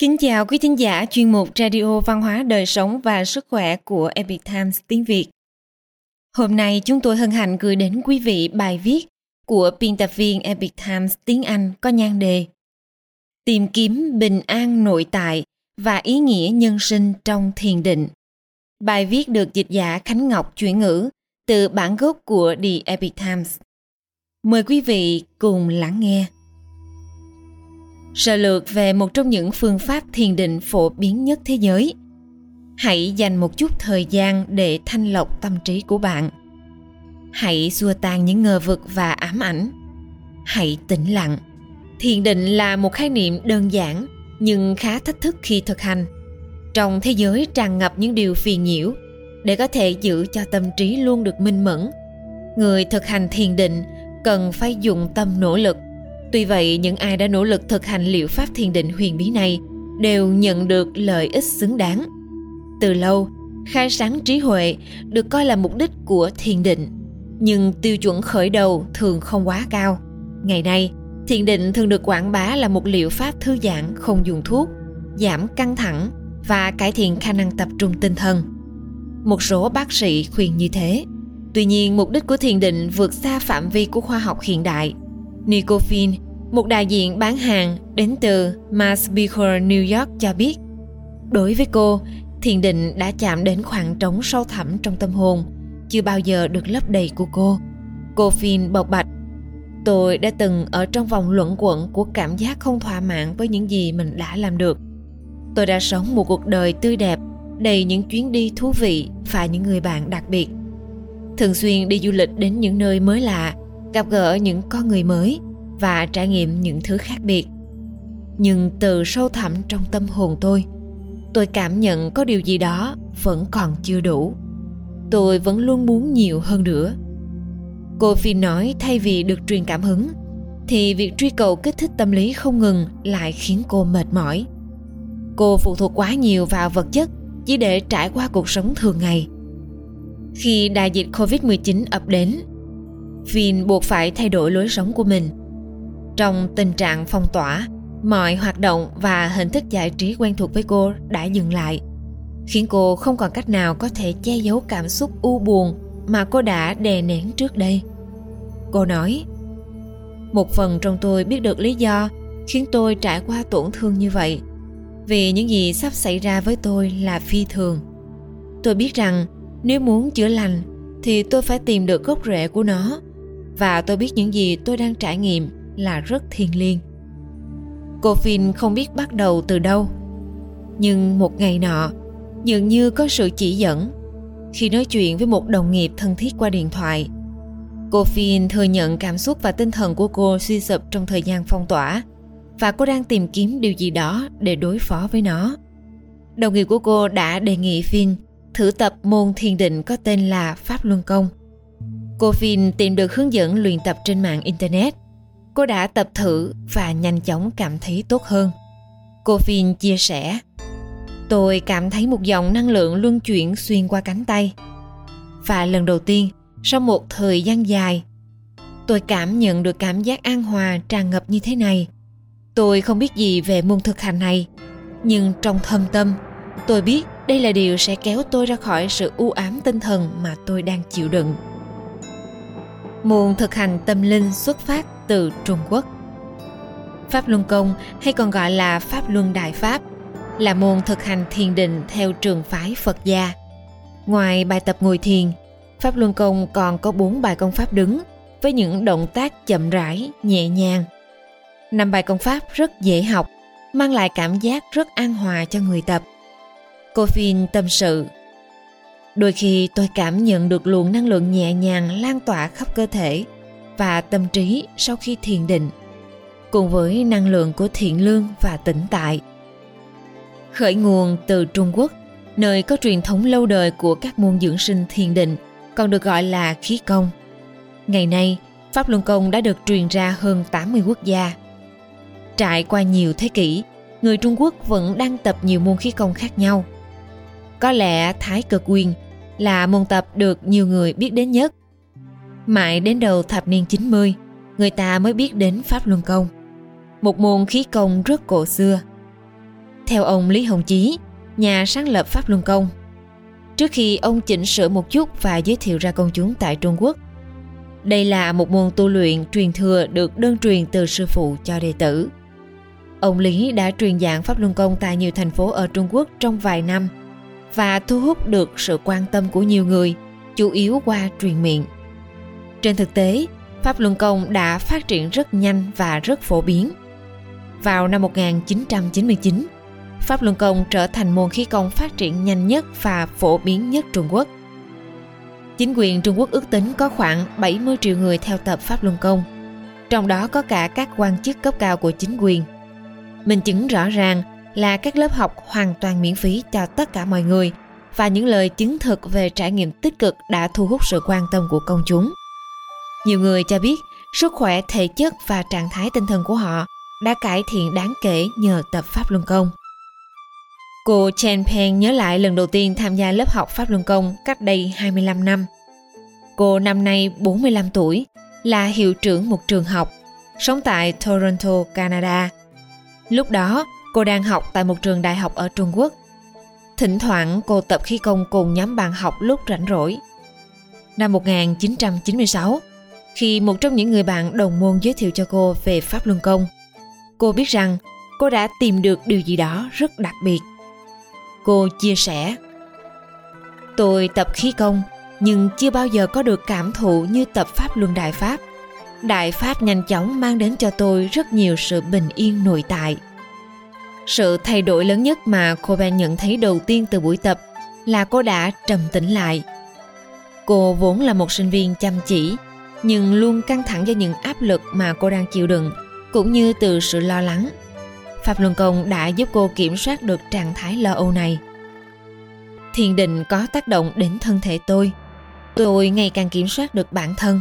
Kính chào quý thính giả chuyên mục Radio Văn hóa Đời Sống và Sức Khỏe của Epic Times tiếng Việt. Hôm nay chúng tôi hân hạnh gửi đến quý vị bài viết của biên tập viên Epic Times tiếng Anh có nhan đề Tìm kiếm bình an nội tại và ý nghĩa nhân sinh trong thiền định. Bài viết được dịch giả Khánh Ngọc chuyển ngữ từ bản gốc của The Epic Times. Mời quý vị cùng lắng nghe. Sơ lược về một trong những phương pháp thiền định phổ biến nhất thế giới. Hãy dành một chút thời gian để thanh lọc tâm trí của bạn. Hãy xua tan những ngờ vực và ám ảnh. Hãy tĩnh lặng. Thiền định là một khái niệm đơn giản nhưng khá thách thức khi thực hành. Trong thế giới tràn ngập những điều phiền nhiễu, để có thể giữ cho tâm trí luôn được minh mẫn, người thực hành thiền định cần phải dùng tâm nỗ lực Tuy vậy, những ai đã nỗ lực thực hành liệu pháp thiền định huyền bí này đều nhận được lợi ích xứng đáng. Từ lâu, khai sáng trí huệ được coi là mục đích của thiền định, nhưng tiêu chuẩn khởi đầu thường không quá cao. Ngày nay, thiền định thường được quảng bá là một liệu pháp thư giãn không dùng thuốc, giảm căng thẳng và cải thiện khả năng tập trung tinh thần. Một số bác sĩ khuyên như thế. Tuy nhiên, mục đích của thiền định vượt xa phạm vi của khoa học hiện đại – Nicofin, một đại diện bán hàng đến từ Mass Beaker, New York cho biết Đối với cô, thiền định đã chạm đến khoảng trống sâu thẳm trong tâm hồn, chưa bao giờ được lấp đầy của cô. Cô Finn bộc bạch Tôi đã từng ở trong vòng luẩn quẩn của cảm giác không thỏa mãn với những gì mình đã làm được. Tôi đã sống một cuộc đời tươi đẹp, đầy những chuyến đi thú vị và những người bạn đặc biệt. Thường xuyên đi du lịch đến những nơi mới lạ, gặp gỡ những con người mới và trải nghiệm những thứ khác biệt. Nhưng từ sâu thẳm trong tâm hồn tôi tôi cảm nhận có điều gì đó vẫn còn chưa đủ. Tôi vẫn luôn muốn nhiều hơn nữa. Cô phi nói thay vì được truyền cảm hứng, thì việc truy cầu kích thích tâm lý không ngừng lại khiến cô mệt mỏi. Cô phụ thuộc quá nhiều vào vật chất chỉ để trải qua cuộc sống thường ngày. Khi đại dịch covid-19 ập đến Vin buộc phải thay đổi lối sống của mình. Trong tình trạng phong tỏa, mọi hoạt động và hình thức giải trí quen thuộc với cô đã dừng lại, khiến cô không còn cách nào có thể che giấu cảm xúc u buồn mà cô đã đè nén trước đây. Cô nói, một phần trong tôi biết được lý do khiến tôi trải qua tổn thương như vậy vì những gì sắp xảy ra với tôi là phi thường tôi biết rằng nếu muốn chữa lành thì tôi phải tìm được gốc rễ của nó và tôi biết những gì tôi đang trải nghiệm là rất thiêng liêng. Cô Phin không biết bắt đầu từ đâu. Nhưng một ngày nọ, dường như có sự chỉ dẫn. Khi nói chuyện với một đồng nghiệp thân thiết qua điện thoại, cô Phin thừa nhận cảm xúc và tinh thần của cô suy sụp trong thời gian phong tỏa. Và cô đang tìm kiếm điều gì đó để đối phó với nó. Đồng nghiệp của cô đã đề nghị Phin thử tập môn thiền định có tên là Pháp Luân Công. Cô Vin tìm được hướng dẫn luyện tập trên mạng Internet. Cô đã tập thử và nhanh chóng cảm thấy tốt hơn. Cô Vin chia sẻ Tôi cảm thấy một dòng năng lượng luân chuyển xuyên qua cánh tay. Và lần đầu tiên, sau một thời gian dài, tôi cảm nhận được cảm giác an hòa tràn ngập như thế này. Tôi không biết gì về môn thực hành này, nhưng trong thâm tâm, tôi biết đây là điều sẽ kéo tôi ra khỏi sự u ám tinh thần mà tôi đang chịu đựng môn thực hành tâm linh xuất phát từ Trung Quốc. Pháp Luân Công hay còn gọi là Pháp Luân Đại Pháp là môn thực hành thiền định theo trường phái Phật gia. Ngoài bài tập ngồi thiền, Pháp Luân Công còn có bốn bài công pháp đứng với những động tác chậm rãi, nhẹ nhàng. Năm bài công pháp rất dễ học, mang lại cảm giác rất an hòa cho người tập. Cô Phin tâm sự đôi khi tôi cảm nhận được luồng năng lượng nhẹ nhàng lan tỏa khắp cơ thể và tâm trí sau khi thiền định, cùng với năng lượng của thiện lương và tĩnh tại. Khởi nguồn từ trung quốc, nơi có truyền thống lâu đời của các môn dưỡng sinh thiền định, còn được gọi là khí công. Ngày nay, pháp luân công đã được truyền ra hơn 80 quốc gia. Trải qua nhiều thế kỷ, người trung quốc vẫn đang tập nhiều môn khí công khác nhau. Có lẽ Thái Cực Quyền là môn tập được nhiều người biết đến nhất. Mãi đến đầu thập niên 90, người ta mới biết đến Pháp Luân Công, một môn khí công rất cổ xưa. theo ông Lý Hồng Chí, nhà sáng lập Pháp Luân Công. Trước khi ông chỉnh sửa một chút và giới thiệu ra công chúng tại Trung Quốc. Đây là một môn tu luyện truyền thừa được đơn truyền từ sư phụ cho đệ tử. Ông Lý đã truyền giảng Pháp Luân Công tại nhiều thành phố ở Trung Quốc trong vài năm và thu hút được sự quan tâm của nhiều người, chủ yếu qua truyền miệng. Trên thực tế, Pháp Luân Công đã phát triển rất nhanh và rất phổ biến. Vào năm 1999, Pháp Luân Công trở thành môn khí công phát triển nhanh nhất và phổ biến nhất Trung Quốc. Chính quyền Trung Quốc ước tính có khoảng 70 triệu người theo tập Pháp Luân Công, trong đó có cả các quan chức cấp cao của chính quyền. mình chứng rõ ràng là các lớp học hoàn toàn miễn phí cho tất cả mọi người và những lời chứng thực về trải nghiệm tích cực đã thu hút sự quan tâm của công chúng. Nhiều người cho biết sức khỏe thể chất và trạng thái tinh thần của họ đã cải thiện đáng kể nhờ tập Pháp Luân Công. Cô Chen Peng nhớ lại lần đầu tiên tham gia lớp học Pháp Luân Công cách đây 25 năm. Cô năm nay 45 tuổi, là hiệu trưởng một trường học, sống tại Toronto, Canada. Lúc đó, cô đang học tại một trường đại học ở Trung Quốc. Thỉnh thoảng cô tập khí công cùng nhóm bạn học lúc rảnh rỗi. Năm 1996, khi một trong những người bạn đồng môn giới thiệu cho cô về Pháp Luân Công, cô biết rằng cô đã tìm được điều gì đó rất đặc biệt cô chia sẻ tôi tập khí công nhưng chưa bao giờ có được cảm thụ như tập pháp luân đại pháp đại pháp nhanh chóng mang đến cho tôi rất nhiều sự bình yên nội tại sự thay đổi lớn nhất mà cô bé nhận thấy đầu tiên từ buổi tập là cô đã trầm tĩnh lại cô vốn là một sinh viên chăm chỉ, nhưng luôn căng thẳng do những áp lực mà cô đang chịu đựng, cũng như từ sự lo lắng Pháp Luân Công đã giúp cô kiểm soát được trạng thái lo âu này. Thiền định có tác động đến thân thể tôi. Tôi ngày càng kiểm soát được bản thân.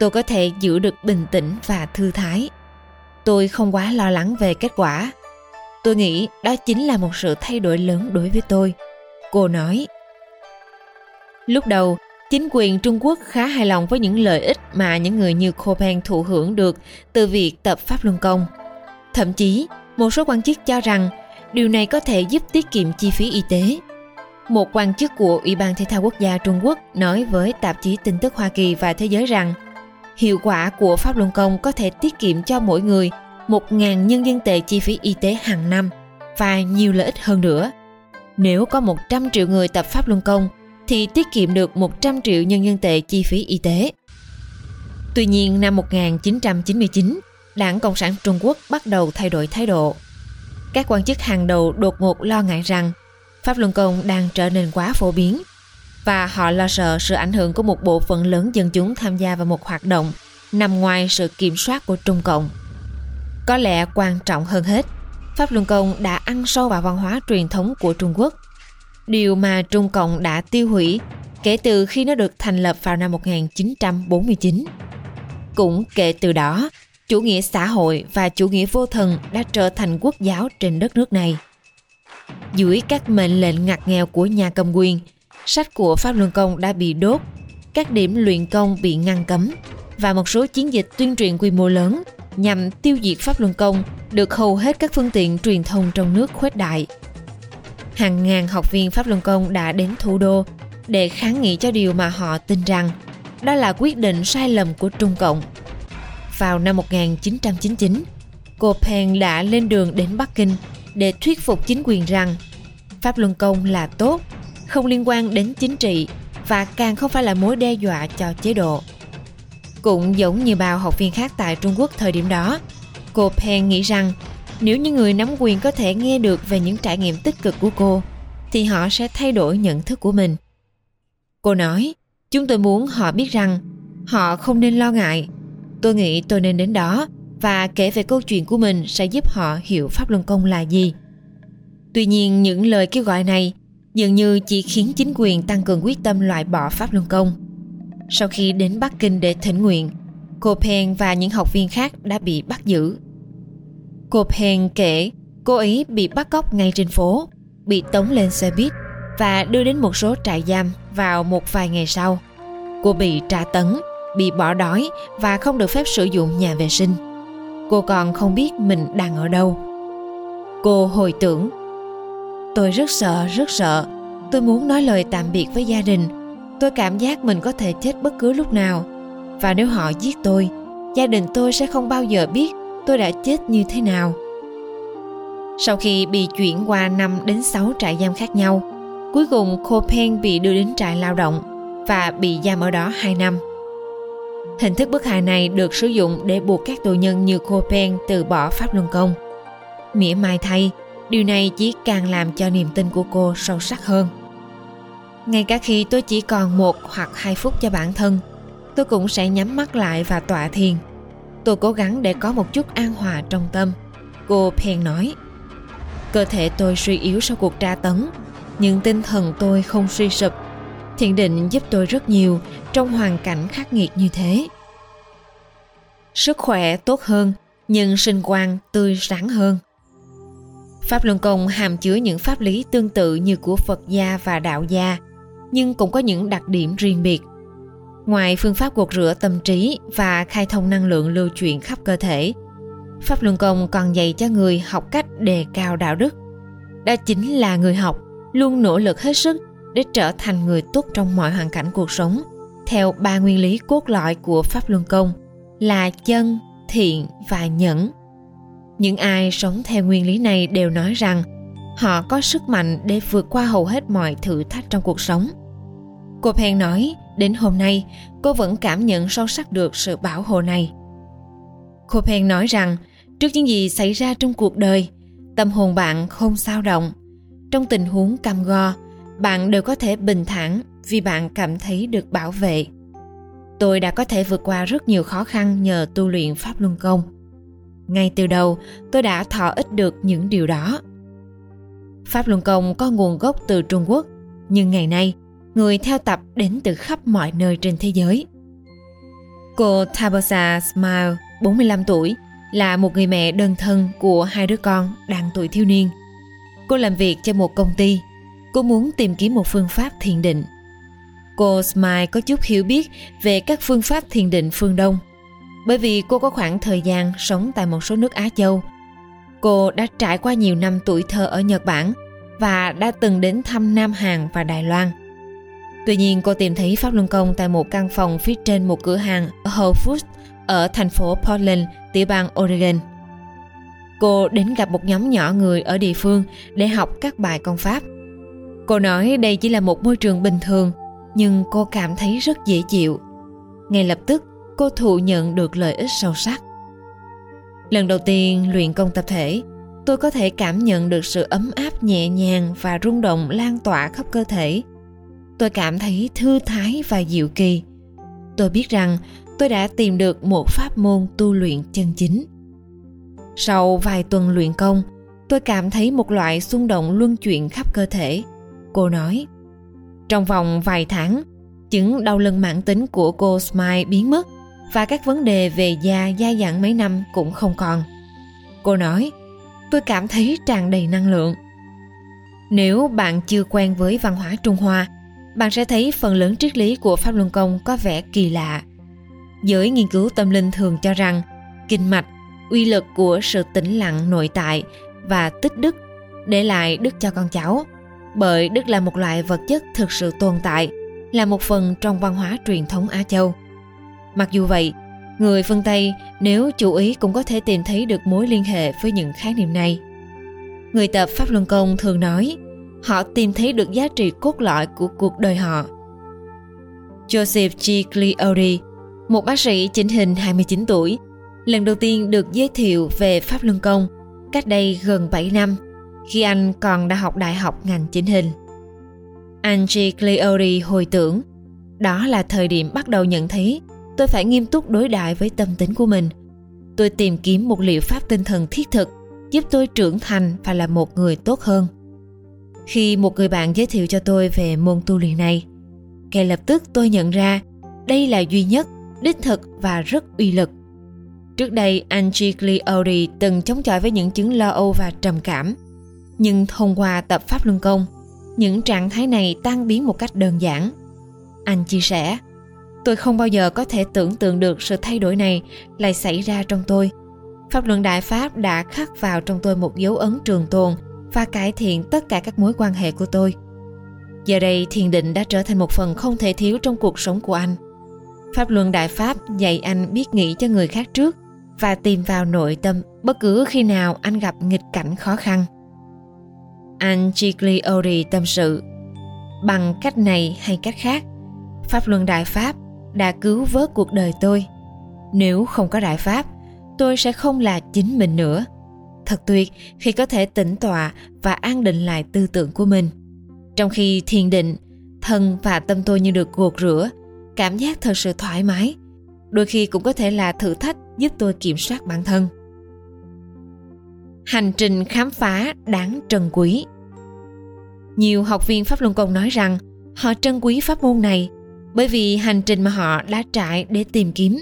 Tôi có thể giữ được bình tĩnh và thư thái. Tôi không quá lo lắng về kết quả. Tôi nghĩ đó chính là một sự thay đổi lớn đối với tôi. Cô nói. Lúc đầu, chính quyền Trung Quốc khá hài lòng với những lợi ích mà những người như Copen thụ hưởng được từ việc tập Pháp Luân Công. Thậm chí, một số quan chức cho rằng điều này có thể giúp tiết kiệm chi phí y tế. Một quan chức của Ủy ban Thể thao Quốc gia Trung Quốc nói với tạp chí tin tức Hoa Kỳ và Thế giới rằng hiệu quả của Pháp Luân Công có thể tiết kiệm cho mỗi người 1.000 nhân dân tệ chi phí y tế hàng năm và nhiều lợi ích hơn nữa. Nếu có 100 triệu người tập Pháp Luân Công thì tiết kiệm được 100 triệu nhân dân tệ chi phí y tế. Tuy nhiên năm 1999, Đảng Cộng sản Trung Quốc bắt đầu thay đổi thái độ. Các quan chức hàng đầu đột ngột lo ngại rằng Pháp Luân Công đang trở nên quá phổ biến và họ lo sợ sự ảnh hưởng của một bộ phận lớn dân chúng tham gia vào một hoạt động nằm ngoài sự kiểm soát của Trung Cộng. Có lẽ quan trọng hơn hết, Pháp Luân Công đã ăn sâu vào văn hóa truyền thống của Trung Quốc. Điều mà Trung Cộng đã tiêu hủy kể từ khi nó được thành lập vào năm 1949. Cũng kể từ đó, chủ nghĩa xã hội và chủ nghĩa vô thần đã trở thành quốc giáo trên đất nước này. Dưới các mệnh lệnh ngặt nghèo của nhà cầm quyền, sách của Pháp Luân Công đã bị đốt, các điểm luyện công bị ngăn cấm và một số chiến dịch tuyên truyền quy mô lớn nhằm tiêu diệt Pháp Luân Công được hầu hết các phương tiện truyền thông trong nước khuếch đại. Hàng ngàn học viên Pháp Luân Công đã đến thủ đô để kháng nghị cho điều mà họ tin rằng đó là quyết định sai lầm của Trung Cộng vào năm 1999, cô Peng đã lên đường đến Bắc Kinh để thuyết phục chính quyền rằng Pháp Luân Công là tốt, không liên quan đến chính trị và càng không phải là mối đe dọa cho chế độ. Cũng giống như bao học viên khác tại Trung Quốc thời điểm đó, cô Peng nghĩ rằng nếu những người nắm quyền có thể nghe được về những trải nghiệm tích cực của cô, thì họ sẽ thay đổi nhận thức của mình. Cô nói, chúng tôi muốn họ biết rằng họ không nên lo ngại Tôi nghĩ tôi nên đến đó và kể về câu chuyện của mình sẽ giúp họ hiểu Pháp Luân Công là gì. Tuy nhiên những lời kêu gọi này dường như chỉ khiến chính quyền tăng cường quyết tâm loại bỏ Pháp Luân Công. Sau khi đến Bắc Kinh để thỉnh nguyện, cô Peng và những học viên khác đã bị bắt giữ. Cô Peng kể cô ấy bị bắt cóc ngay trên phố, bị tống lên xe buýt và đưa đến một số trại giam vào một vài ngày sau. Cô bị tra tấn bị bỏ đói và không được phép sử dụng nhà vệ sinh cô còn không biết mình đang ở đâu cô hồi tưởng Tôi rất sợ, rất sợ. Tôi muốn nói lời tạm biệt với gia đình. Tôi cảm giác mình có thể chết bất cứ lúc nào. Và nếu họ giết tôi, gia đình tôi sẽ không bao giờ biết tôi đã chết như thế nào. Sau khi bị chuyển qua 5 đến 6 trại giam khác nhau, cuối cùng Copen bị đưa đến trại lao động và bị giam ở đó 2 năm. Hình thức bức hại này được sử dụng để buộc các tù nhân như Copen từ bỏ pháp luân công. Mỉa mai thay, điều này chỉ càng làm cho niềm tin của cô sâu sắc hơn. Ngay cả khi tôi chỉ còn một hoặc hai phút cho bản thân, tôi cũng sẽ nhắm mắt lại và tọa thiền. Tôi cố gắng để có một chút an hòa trong tâm. Cô Pen nói, cơ thể tôi suy yếu sau cuộc tra tấn, nhưng tinh thần tôi không suy sụp thiền định giúp tôi rất nhiều trong hoàn cảnh khắc nghiệt như thế sức khỏe tốt hơn nhưng sinh quan tươi sáng hơn pháp luân công hàm chứa những pháp lý tương tự như của phật gia và đạo gia nhưng cũng có những đặc điểm riêng biệt. Ngoài phương pháp gột rửa tâm trí và khai thông năng lượng lưu chuyển khắp cơ thể, pháp luân công còn dạy cho người học cách đề cao đạo đức. Đó chính là người học luôn nỗ lực hết sức để trở thành người tốt trong mọi hoàn cảnh cuộc sống, theo ba nguyên lý cốt lõi của pháp luân công là chân, thiện và nhẫn. Những ai sống theo nguyên lý này đều nói rằng họ có sức mạnh để vượt qua hầu hết mọi thử thách trong cuộc sống cô Pen nói, đến hôm nay, cô vẫn cảm nhận sâu sắc được sự bảo hộ này. Cô Pen nói rằng, trước những gì xảy ra trong cuộc đời, tâm hồn bạn không sao động. Trong tình huống cam go, bạn đều có thể bình thản vì bạn cảm thấy được bảo vệ. Tôi đã có thể vượt qua rất nhiều khó khăn nhờ tu luyện pháp luân công. Ngay từ đầu, tôi đã thọ ích được những điều đó. Pháp luân công có nguồn gốc từ trung quốc, nhưng ngày nay người theo tập đến từ khắp mọi nơi trên thế giới cô Tabasa Smile 45 tuổi là một người mẹ đơn thân của hai đứa con đang tuổi thiếu niên cô làm việc cho một công ty cô muốn tìm kiếm một phương pháp thiền định. Cô Smile có chút hiểu biết về các phương pháp thiền định phương Đông, bởi vì cô có khoảng thời gian sống tại một số nước Á Châu. Cô đã trải qua nhiều năm tuổi thơ ở Nhật Bản và đã từng đến thăm Nam Hàn và Đài Loan. Tuy nhiên cô tìm thấy Pháp Luân Công tại một căn phòng phía trên một cửa hàng Whole Foods ở thành phố Portland, tiểu bang Oregon. Cô đến gặp một nhóm nhỏ người ở địa phương để học các bài công pháp – Cô nói đây chỉ là một môi trường bình thường, nhưng cô cảm thấy rất dễ chịu. Ngay lập tức, cô thụ nhận được lợi ích sâu sắc. Lần đầu tiên luyện công tập thể, tôi có thể cảm nhận được sự ấm áp nhẹ nhàng và rung động lan tỏa khắp cơ thể. Tôi cảm thấy thư thái và dịu kỳ. Tôi biết rằng tôi đã tìm được một pháp môn tu luyện chân chính. Sau vài tuần luyện công, tôi cảm thấy một loại xung động luân chuyển khắp cơ thể – cô nói. Trong vòng vài tháng, chứng đau lưng mãn tính của cô Smile biến mất và các vấn đề về da dai dẳng mấy năm cũng không còn. Cô nói, tôi cảm thấy tràn đầy năng lượng. Nếu bạn chưa quen với văn hóa Trung Hoa, bạn sẽ thấy phần lớn triết lý của Pháp Luân Công có vẻ kỳ lạ. Giới nghiên cứu tâm linh thường cho rằng kinh mạch, uy lực của sự tĩnh lặng nội tại và tích đức để lại đức cho con cháu bởi đức là một loại vật chất thực sự tồn tại là một phần trong văn hóa truyền thống á châu mặc dù vậy người phương tây nếu chú ý cũng có thể tìm thấy được mối liên hệ với những khái niệm này người tập pháp luân công thường nói họ tìm thấy được giá trị cốt lõi của cuộc đời họ Joseph G. Cleary, một bác sĩ chỉnh hình 29 tuổi, lần đầu tiên được giới thiệu về Pháp Luân Công cách đây gần 7 năm khi anh còn đã học đại học ngành chỉnh hình. Angie Cleary hồi tưởng, đó là thời điểm bắt đầu nhận thấy tôi phải nghiêm túc đối đại với tâm tính của mình. Tôi tìm kiếm một liệu pháp tinh thần thiết thực giúp tôi trưởng thành và là một người tốt hơn. Khi một người bạn giới thiệu cho tôi về môn tu luyện này, ngay lập tức tôi nhận ra đây là duy nhất, đích thực và rất uy lực. Trước đây, Angie Cleary từng chống chọi với những chứng lo âu và trầm cảm – nhưng thông qua tập pháp luân công những trạng thái này tan biến một cách đơn giản. Anh chia sẻ tôi không bao giờ có thể tưởng tượng được sự thay đổi này lại xảy ra trong tôi. Pháp luân đại pháp đã khắc vào trong tôi một dấu ấn trường tồn và cải thiện tất cả các mối quan hệ của tôi. Giờ đây thiền định đã trở thành một phần không thể thiếu trong cuộc sống của anh. Pháp luân Đại Pháp dạy anh biết nghĩ cho người khác trước và tìm vào nội tâm bất cứ khi nào anh gặp nghịch cảnh khó khăn. Anh Giglioli tâm sự, bằng cách này hay cách khác, Pháp luân Đại Pháp đã cứu vớt cuộc đời tôi. Nếu không có Đại Pháp, tôi sẽ không là chính mình nữa. Thật tuyệt khi có thể tĩnh tọa và an định lại tư tưởng của mình. Trong khi thiền định, thân và tâm tôi như được gột rửa, cảm giác thật sự thoải mái. Đôi khi cũng có thể là thử thách giúp tôi kiểm soát bản thân. Hành trình khám phá đáng trân quý Nhiều học viên Pháp Luân Công nói rằng họ trân quý pháp môn này bởi vì hành trình mà họ đã trải để tìm kiếm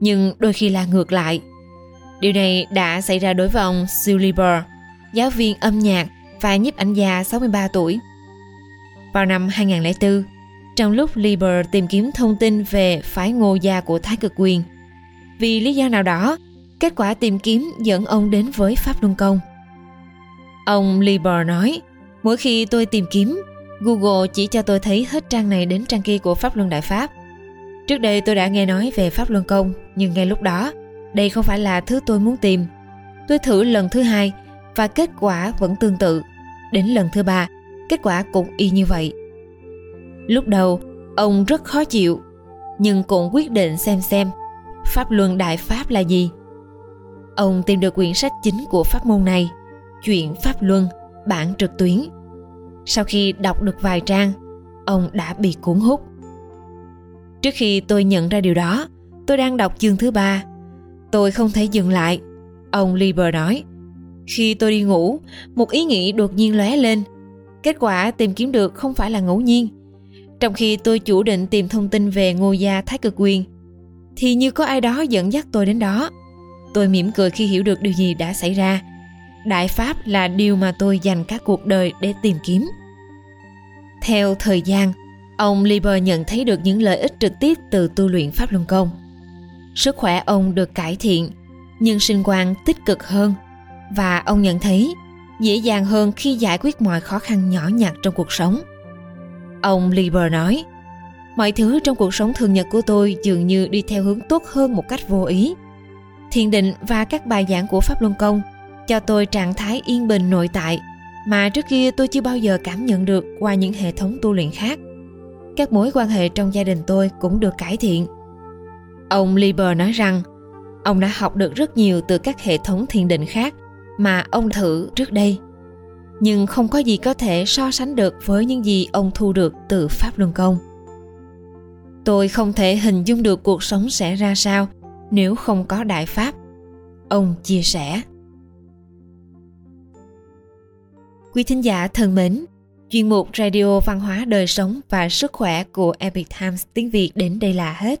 nhưng đôi khi là ngược lại điều này đã xảy ra đối với ông Sulliber giáo viên âm nhạc và nhiếp ảnh gia 63 tuổi vào năm 2004 trong lúc Lieber tìm kiếm thông tin về phái ngô gia của Thái cực quyền vì lý do nào đó kết quả tìm kiếm dẫn ông đến với Pháp Luân Công ông Lieber nói mỗi khi tôi tìm kiếm Google chỉ cho tôi thấy hết trang này đến trang kia của Pháp Luân Đại Pháp. Trước đây tôi đã nghe nói về Pháp Luân Công, nhưng ngay lúc đó, đây không phải là thứ tôi muốn tìm. Tôi thử lần thứ hai và kết quả vẫn tương tự. Đến lần thứ ba, kết quả cũng y như vậy. Lúc đầu, ông rất khó chịu, nhưng cũng quyết định xem xem Pháp Luân Đại Pháp là gì. Ông tìm được quyển sách chính của pháp môn này, Chuyện Pháp Luân, bản trực tuyến sau khi đọc được vài trang ông đã bị cuốn hút trước khi tôi nhận ra điều đó tôi đang đọc chương thứ ba tôi không thể dừng lại. Ông lieber nói, khi tôi đi ngủ, một ý nghĩ đột nhiên lóe lên. Kết quả tìm kiếm được không phải là ngẫu nhiên. Trong khi tôi chủ định tìm thông tin về ngô gia thái cực quyền, thì như có ai đó dẫn dắt tôi đến đó. Tôi mỉm cười khi hiểu được điều gì đã xảy ra. Đại pháp là điều mà tôi dành cả cuộc đời để tìm kiếm. Theo thời gian, ông Lieber nhận thấy được những lợi ích trực tiếp từ tu luyện pháp luân công sức khỏe ông được cải thiện, nhưng sinh quan tích cực hơn. Và ông nhận thấy, dễ dàng hơn khi giải quyết mọi khó khăn nhỏ nhặt trong cuộc sống. Ông Lieber nói, mọi thứ trong cuộc sống thường nhật của tôi dường như đi theo hướng tốt hơn một cách vô ý. Thiền định và các bài giảng của pháp luân công cho tôi trạng thái yên bình nội tại mà trước kia tôi chưa bao giờ cảm nhận được qua những hệ thống tu luyện khác. Các mối quan hệ trong gia đình tôi cũng được cải thiện ông lieber nói rằng ông đã học được rất nhiều từ các hệ thống thiền định khác mà ông thử trước đây nhưng không có gì có thể so sánh được với những gì ông thu được từ pháp luân công tôi không thể hình dung được cuộc sống sẽ ra sao nếu không có đại pháp ông chia sẻ Quý thính giả thân mến, chuyên mục Radio Văn hóa Đời Sống và Sức Khỏe của Epic Times tiếng Việt đến đây là hết.